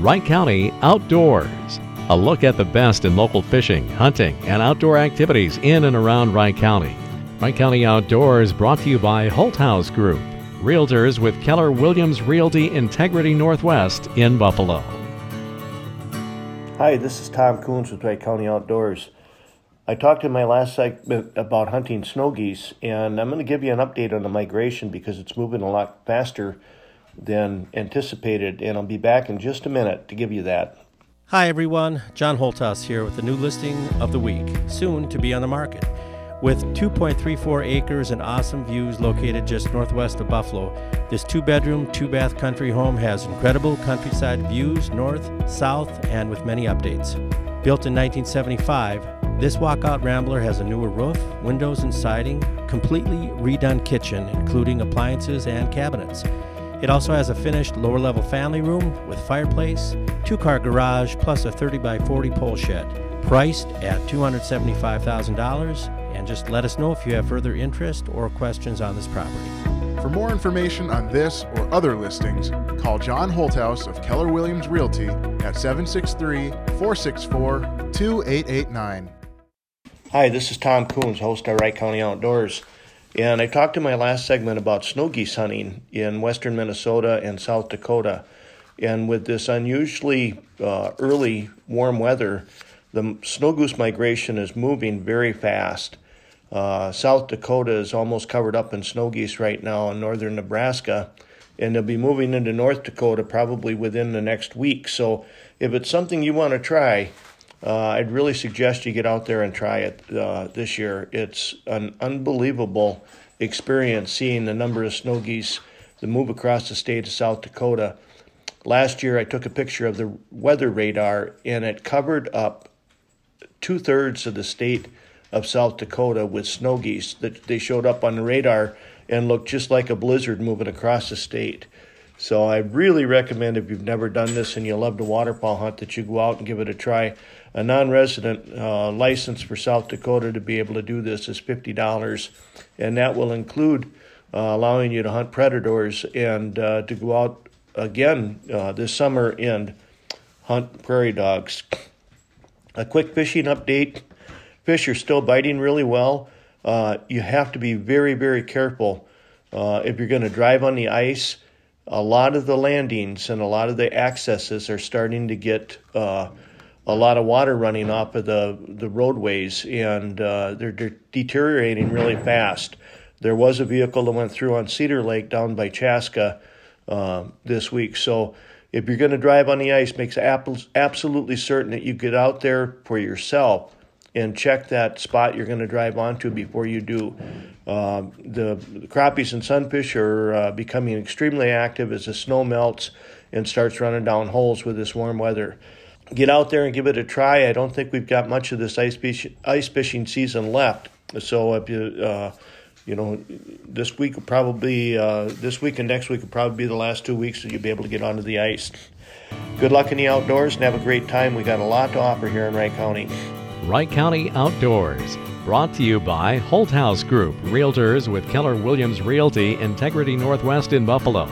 Wright County Outdoors. A look at the best in local fishing, hunting, and outdoor activities in and around Wright County. Wright County Outdoors brought to you by Holthouse Group, Realtors with Keller Williams Realty Integrity Northwest in Buffalo. Hi, this is Tom Coons with Wright County Outdoors. I talked in my last segment about hunting snow geese, and I'm going to give you an update on the migration because it's moving a lot faster than anticipated, and I'll be back in just a minute to give you that. Hi, everyone. John Holthouse here with the new listing of the week, soon to be on the market. With 2.34 acres and awesome views located just northwest of Buffalo, this two bedroom, two bath country home has incredible countryside views north, south, and with many updates. Built in 1975, this walkout Rambler has a newer roof, windows, and siding, completely redone kitchen, including appliances and cabinets. It also has a finished lower level family room with fireplace, two car garage, plus a 30 by 40 pole shed. Priced at $275,000. And just let us know if you have further interest or questions on this property. For more information on this or other listings, call John Holthouse of Keller Williams Realty at 763 464 2889. Hi, this is Tom Coons, host of Wright County Outdoors. And I talked in my last segment about snow geese hunting in western Minnesota and South Dakota. And with this unusually uh, early warm weather, the snow goose migration is moving very fast. Uh, South Dakota is almost covered up in snow geese right now in northern Nebraska, and they'll be moving into North Dakota probably within the next week. So, if it's something you want to try, uh, I'd really suggest you get out there and try it uh, this year. It's an unbelievable experience seeing the number of snow geese that move across the state of South Dakota. Last year, I took a picture of the weather radar, and it covered up two thirds of the state of South Dakota with snow geese that they showed up on the radar and looked just like a blizzard moving across the state. So I really recommend if you've never done this and you love to waterfowl hunt that you go out and give it a try. A non-resident uh, license for South Dakota to be able to do this is fifty dollars, and that will include uh, allowing you to hunt predators and uh, to go out again uh, this summer and hunt prairie dogs. A quick fishing update fish are still biting really well. Uh, you have to be very, very careful uh, if you're going to drive on the ice. A lot of the landings and a lot of the accesses are starting to get uh, a lot of water running off of the, the roadways, and uh, they're, deteriorating really fast. There was a vehicle that went through on Cedar Lake down by Chaska uh, this week. So if you're going to drive on the ice, make absolutely certain that you get out there for yourself and check that spot you're going to drive onto before you do. Uh, the, crappies and sunfish are uh, becoming extremely active as the snow melts and starts running down holes with this warm weather. Get out there and give it a try. I don't think we've got much of this ice, fish, ice fishing season left. So if you uh, you know, this week will probably uh, this week and next week will probably be the last two weeks that you'll be able to get onto the ice. Good luck in the outdoors and have a great time. We got a lot to offer here in Wright County. Wright County Outdoors. Brought to you by Holthouse Group, Realtors with Keller Williams Realty, Integrity Northwest in Buffalo.